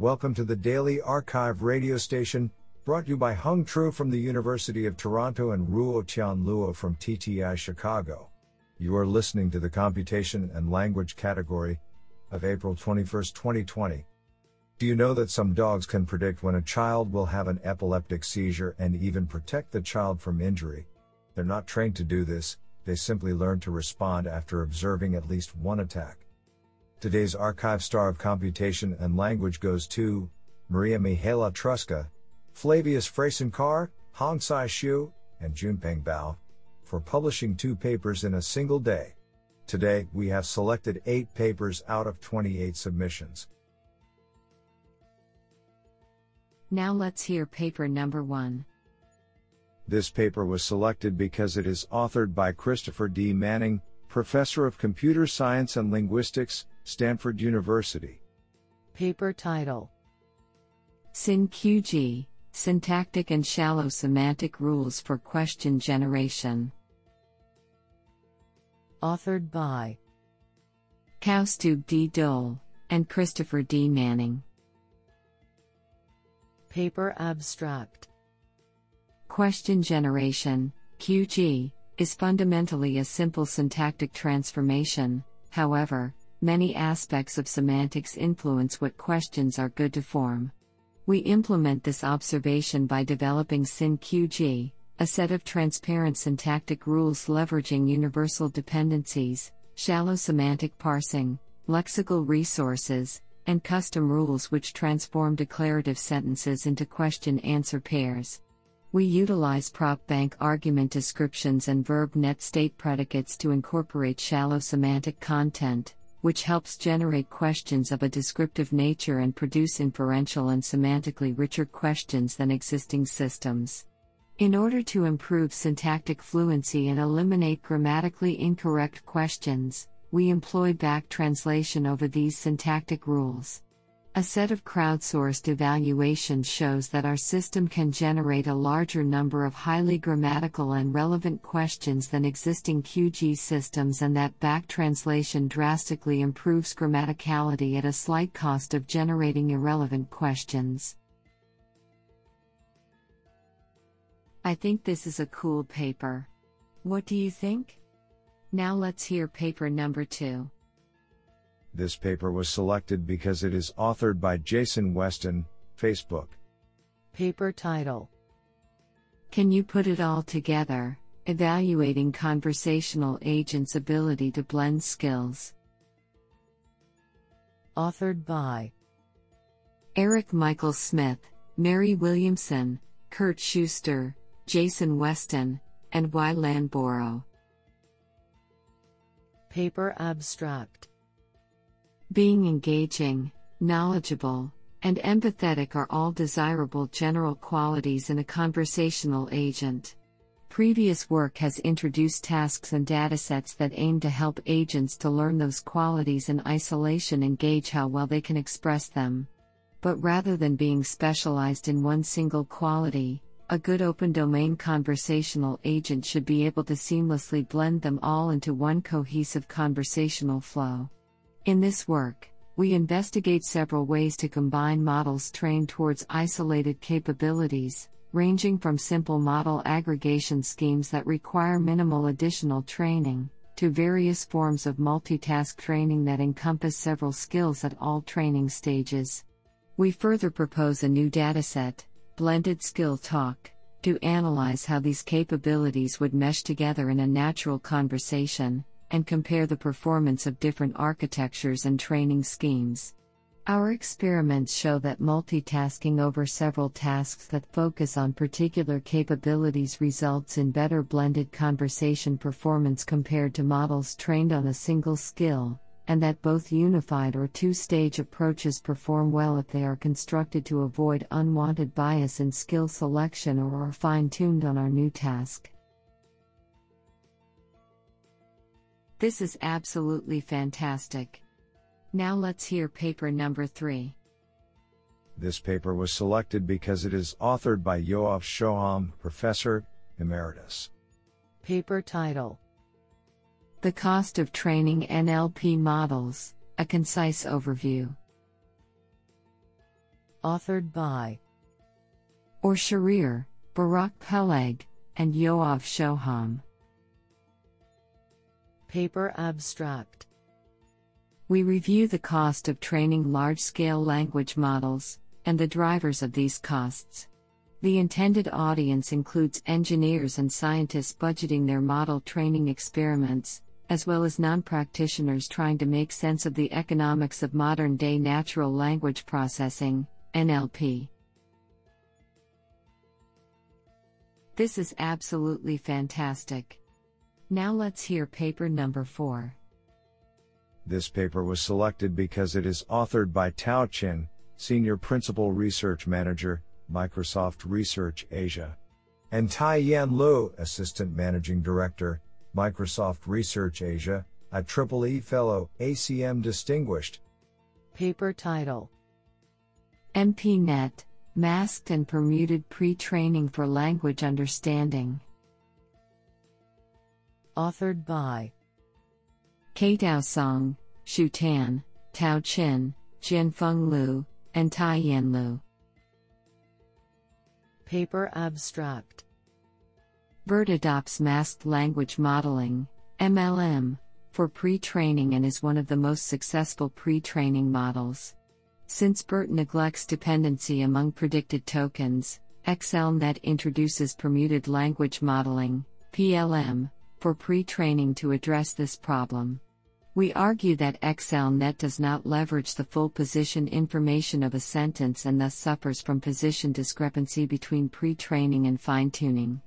Welcome to the Daily arXiv radio station, brought to you by Hung Tru from the University of Toronto and Ruo Tian Luo from TTI Chicago. You are listening to the Computation and Language category of April 21, 2020. Do you know that some dogs can predict when a child will have an epileptic seizure and even protect the child from injury? They're not trained to do this, they simply learn to respond after observing at least one attack. Today's arXiv star of computation and language goes to Maria Mihaela Trusca, Flavius Frasincar, Hong Sai Hsu, and Junpeng Bao for publishing two papers in a single day. Today, we have selected eight papers out of 28 submissions. Now let's hear paper number one. This paper was selected because it is authored by Christopher D. Manning, Professor of Computer Science and Linguistics, Stanford University. Paper title SYN-QG Syntactic and Shallow Semantic Rules for Question Generation. Authored by Kaustubh D. Dhole and Christopher D. Manning. Paper Abstract Question generation, QG, is fundamentally a simple syntactic transformation, however, many aspects of semantics influence what questions are good to form. We implement this observation by developing SYN-QG, a set of transparent syntactic rules leveraging universal dependencies, shallow semantic parsing, lexical resources, and custom rules which transform declarative sentences into question answer pairs. We utilize PropBank argument descriptions and VerbNet state predicates to incorporate shallow semantic content, which helps generate questions of a descriptive nature and produce inferential and semantically richer questions than existing systems. In order to improve syntactic fluency and eliminate grammatically incorrect questions, we employ back translation over these syntactic rules. A set of crowdsourced evaluations shows that our system can generate a larger number of highly grammatical and relevant questions than existing QG systems, and that back translation drastically improves grammaticality at a slight cost of generating irrelevant questions. I think this is a cool paper. What do you think? Now let's hear paper number two. This paper was selected because it is authored by Jason Weston, Facebook. Paper title Can you put it all together? Evaluating conversational agents' ability to blend skills. Authored by Eric Michael Smith, Mary Williamson, Kurt Shuster, Jason Weston, and Y-Lan Boureau. Paper Abstract being engaging, knowledgeable, and empathetic are all desirable general qualities in a conversational agent. Previous work has introduced tasks and datasets that aim to help agents to learn those qualities in isolation and gauge how well they can express them. But rather than being specialized in one single quality, a good open domain conversational agent should be able to seamlessly blend them all into one cohesive conversational flow. In this work, we investigate several ways to combine models trained towards isolated capabilities, ranging from simple model aggregation schemes that require minimal additional training, to various forms of multitask training that encompass several skills at all training stages. We further propose a new dataset, Blended Skill Talk, to analyze how these capabilities would mesh together in a natural conversation, and compare the performance of different architectures and training schemes. Our experiments show that multitasking over several tasks that focus on particular capabilities results in better blended conversation performance compared to models trained on a single skill, and that both unified or two stage approaches perform well if they are constructed to avoid unwanted bias in skill selection or are fine tuned on our new task. This is absolutely fantastic. Now let's hear paper number 3. This paper was selected because it is authored by Yoav Shoham, Professor Emeritus. Paper title The Cost of Training NLP Models A Concise Overview. Authored by Or Sharir, Barak Peleg, and Yoav Shoham. Paper Abstract We review the cost of training large scale language models, and the drivers of these costs. The intended audience includes engineers and scientists budgeting their model training experiments, as well as non practitioners trying to make sense of the economics of modern day natural language processing, NLP. This is absolutely fantastic. Now let's hear paper number 4. This paper was selected because it is authored by Tao Qin, Senior Principal Research Manager, Microsoft Research Asia, and Tie-Yan Liu, Assistant Managing Director, Microsoft Research Asia, a Triple E Fellow, ACM Distinguished. Paper title MPNet Masked and Permuted Pre Training for Language Understanding. Authored by Kaitao Song, Xu Tan, Tao Qin, Jianfeng Lu, and Tie-Yan Liu. Paper Abstract BERT adopts masked language modeling, MLM, for pre training and is one of the most successful pre training models. Since BERT neglects dependency among predicted tokens, XLNet introduces permuted language modeling, PLM, for pre training to address this problem. We argue that XLNet does not leverage the full position information of a sentence and thus suffers from position discrepancy between pre training and fine tuning.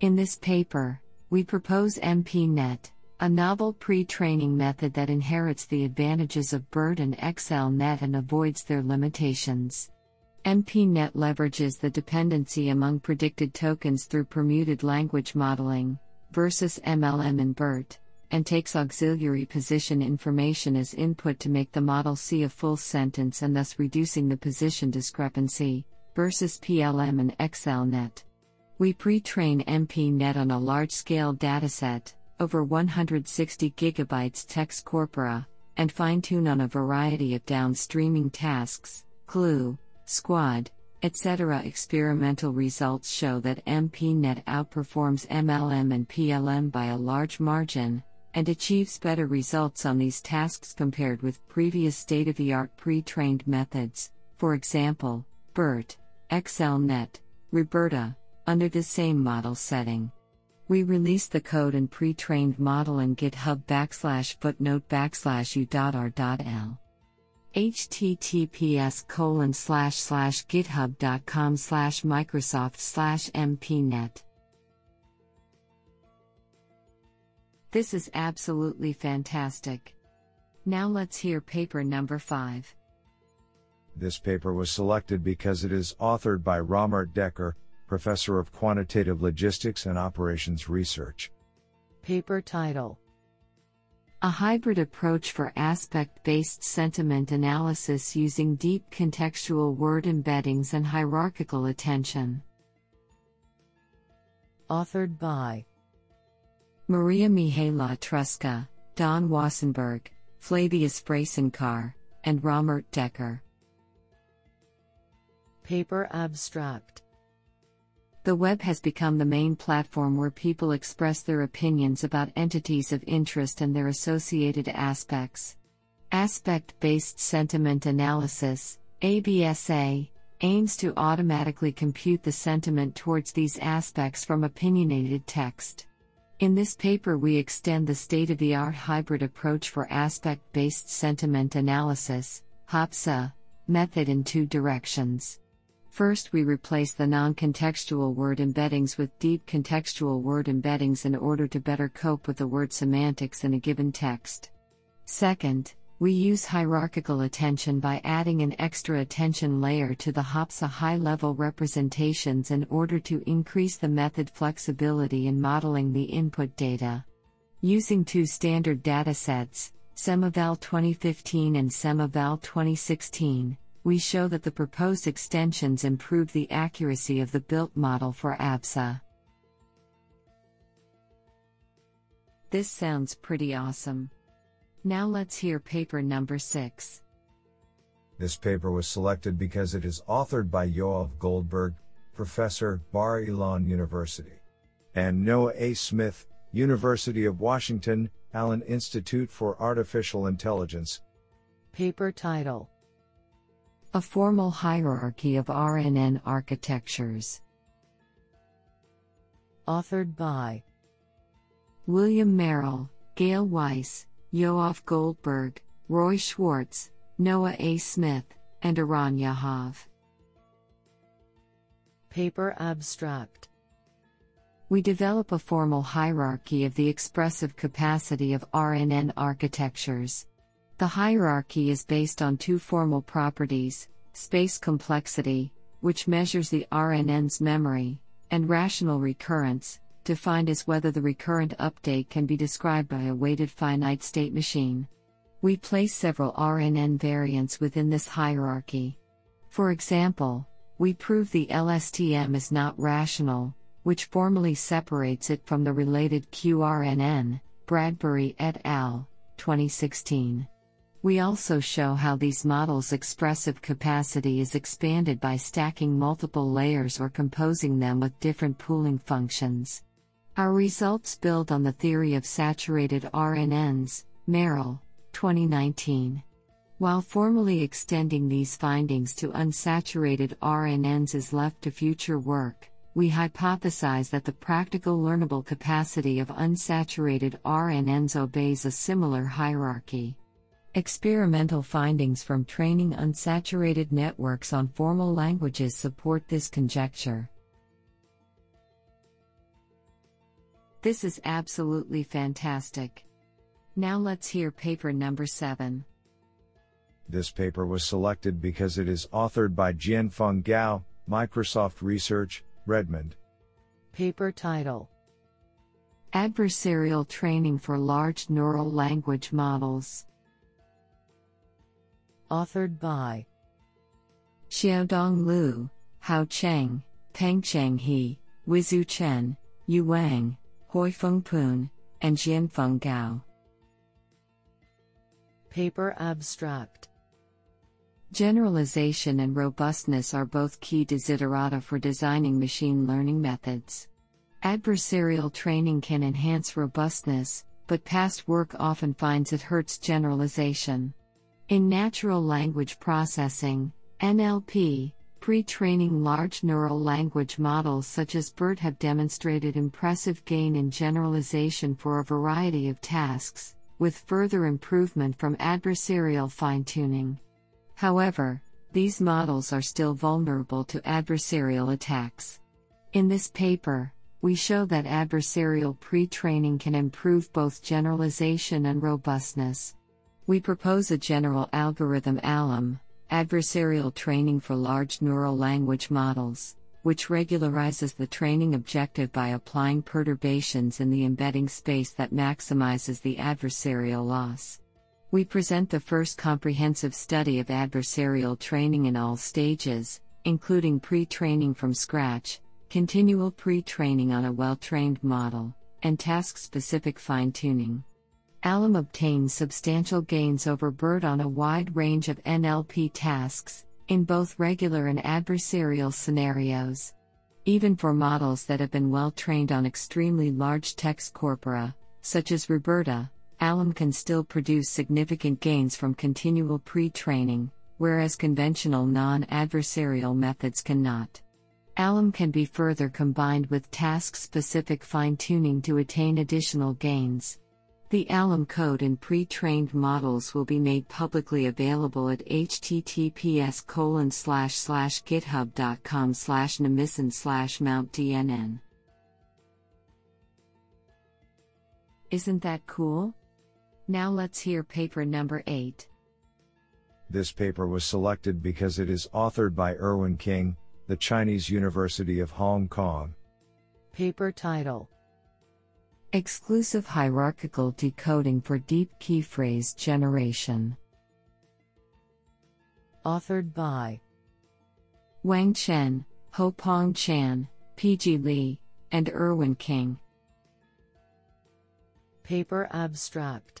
In this paper, we propose MPNet, a novel pre training method that inherits the advantages of BERT and XLNet and avoids their limitations. MPNet leverages the dependency among predicted tokens through permuted language modeling, versus MLM and BERT, and takes auxiliary position information as input to make the model see a full sentence and thus reducing the position discrepancy, versus PLM and XLNet. We pre train MPNet on a large scale dataset, over 160 gigabytes text corpora, and fine tune on a variety of downstreaming tasks, GLUE, SQuAD, etc. Experimental results show that MPNet outperforms MLM and PLM by a large margin, and achieves better results on these tasks compared with previous state of the art pre trained methods, for example, BERT, XLNet, RoBERTa, under the same model setting. We release the code and pre trained model in GitHub backslash footnote backslash u.r.l https colon slash slash github.com slash microsoft slash mpnet This is absolutely fantastic. Now let's hear paper number 5. This paper was selected because it is authored by Rommert Dekker, Professor of Quantitative Logistics and Operations Research. Paper title A hybrid approach for aspect based sentiment analysis using deep contextual word embeddings and hierarchical attention. Authored by Maria Mihaela Trusca, Daan Wassenberg, Flavius Frasincar, and Rommert Dekker. Paper Abstract The web has become the main platform where people express their opinions about entities of interest and their associated aspects. Aspect based sentiment analysis, ABSA, aims to automatically compute the sentiment towards these aspects from opinionated text. In this paper, we extend the state of the art hybrid approach for aspect based sentiment analysis, HAABSA, method in two directions. First, we replace the non contextual word embeddings with deep contextual word embeddings in order to better cope with the word semantics in a given text. Second, we use hierarchical attention by adding an extra attention layer to the HAABSA high level representations in order to increase the method flexibility in modeling the input data. Using two standard datasets, SemEval 2015 and SemEval 2016, we show that the proposed extensions improve the accuracy of the built model for ABSA. This sounds pretty awesome. Now let's hear paper number 6. This paper was selected because it is authored by Yoav Goldberg, professor, Bar Ilan University, and Noah A. Smith, University of Washington, Allen Institute for Artificial Intelligence. Paper title A Formal Hierarchy of RNN Architectures. Authored by William Merrill, Gail Weiss, Yoav Goldberg, Roy Schwartz, Noah A. Smith, and Eran Yahav. Paper abstract We develop a formal hierarchy of the expressive capacity of RNN architectures. The hierarchy is based on two formal properties space complexity, which measures the RNN's memory, and rational recurrence, defined as whether the recurrent update can be described by a weighted finite state machine. We place several RNN variants within this hierarchy. For example, we prove the LSTM is not rational, which formally separates it from the related QRNN, Bradbury et al., 2016. We also show how these models' expressive capacity is expanded by stacking multiple layers or composing them with different pooling functions. Our results build on the theory of saturated RNNs, Merrill, 2019. While formally extending these findings to unsaturated RNNs is left to future work, we hypothesize that the practical learnable capacity of unsaturated RNNs obeys a similar hierarchy. Experimental findings from training unsaturated networks on formal languages support this conjecture. This is absolutely fantastic. Now let's hear paper number 7. This paper was selected because it is authored by Jianfeng Gao, Microsoft Research, Redmond. Paper title Adversarial Training for Large Neural Language Models. Authored by Xiaodong Liu, Hao Cheng, Pengcheng He, Weizhu Chen, Yu Wang, Hoifung Poon, and Jianfeng Gao. Paper abstract Generalization and robustness are both key desiderata for designing machine learning methods. Adversarial training can enhance robustness, but past work often finds it hurts generalization. In natural language processing, NLP, pre training large neural language models such as BERT have demonstrated impressive gain in generalization for a variety of tasks, with further improvement from adversarial fine tuning. However, these models are still vulnerable to adversarial attacks. In this paper, we show that adversarial pre training can improve both generalization and robustness. We propose a general algorithm ALUM, adversarial training for large neural language models, which regularizes the training objective by applying perturbations in the embedding space that maximizes the adversarial loss. We present the first comprehensive study of adversarial training in all stages, including pre training from scratch, continual pre training on a well trained model, and task specific fine tuning. ALUM obtains substantial gains over BERT on a wide range of NLP tasks, in both regular and adversarial scenarios. Even for models that have been well trained on extremely large text corpora, such as RoBERTa, ALUM can still produce significant gains from continual pre training, whereas conventional non adversarial methods cannot. ALUM can be further combined with task specific fine tuning to attain additional gains. The ALUM code and pre trained models will be made publicly available at https colon slash slash github.com slash namisan slash mountdnn. Isn't that cool? Now let's hear paper number 8. This paper was selected because it is authored by Irwin King, the Chinese University of Hong Kong. Paper title Exclusive Hierarchical Decoding for Deep Key Phrase Generation. Authored by Wang Chen, Hou Pong Chan, Piji Li, and Irwin King. Paper abstract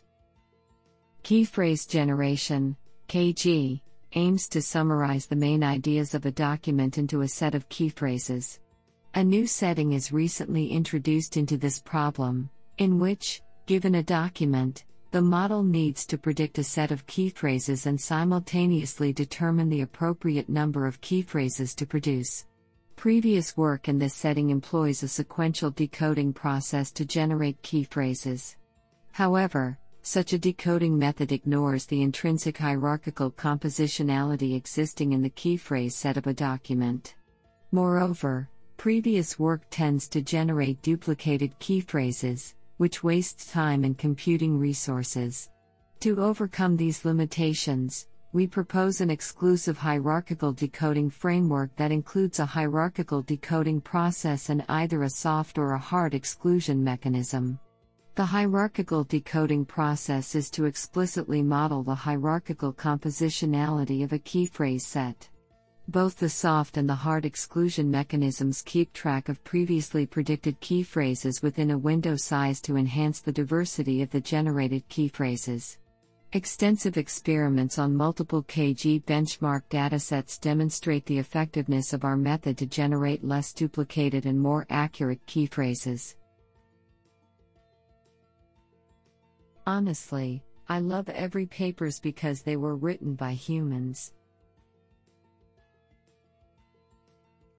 Key phrase generation, KG, aims to summarize the main ideas of a document into a set of key phrases. A new setting is recently introduced into this problem, in which, given a document, the model needs to predict a set of key phrases and simultaneously determine the appropriate number of key phrases to produce. Previous work in this setting employs a sequential decoding process to generate key phrases. However, such a decoding method ignores the intrinsic hierarchical compositionality existing in the key phrase set of a document. Moreover, previous work tends to generate duplicated key phrases, which wastes time and computing resources. To overcome these limitations, we propose an exclusive hierarchical decoding framework that includes a hierarchical decoding process and either a soft or a hard exclusion mechanism. The hierarchical decoding process is to explicitly model the hierarchical compositionality of a key phrase set. Both the soft and the hard exclusion mechanisms keep track of previously predicted key phrases within a window size to enhance the diversity of the generated key phrases. Extensive experiments on multiple KG benchmark datasets demonstrate the effectiveness of our method to generate less duplicated and more accurate key phrases. Honestly, I love every papers because they were written by humans.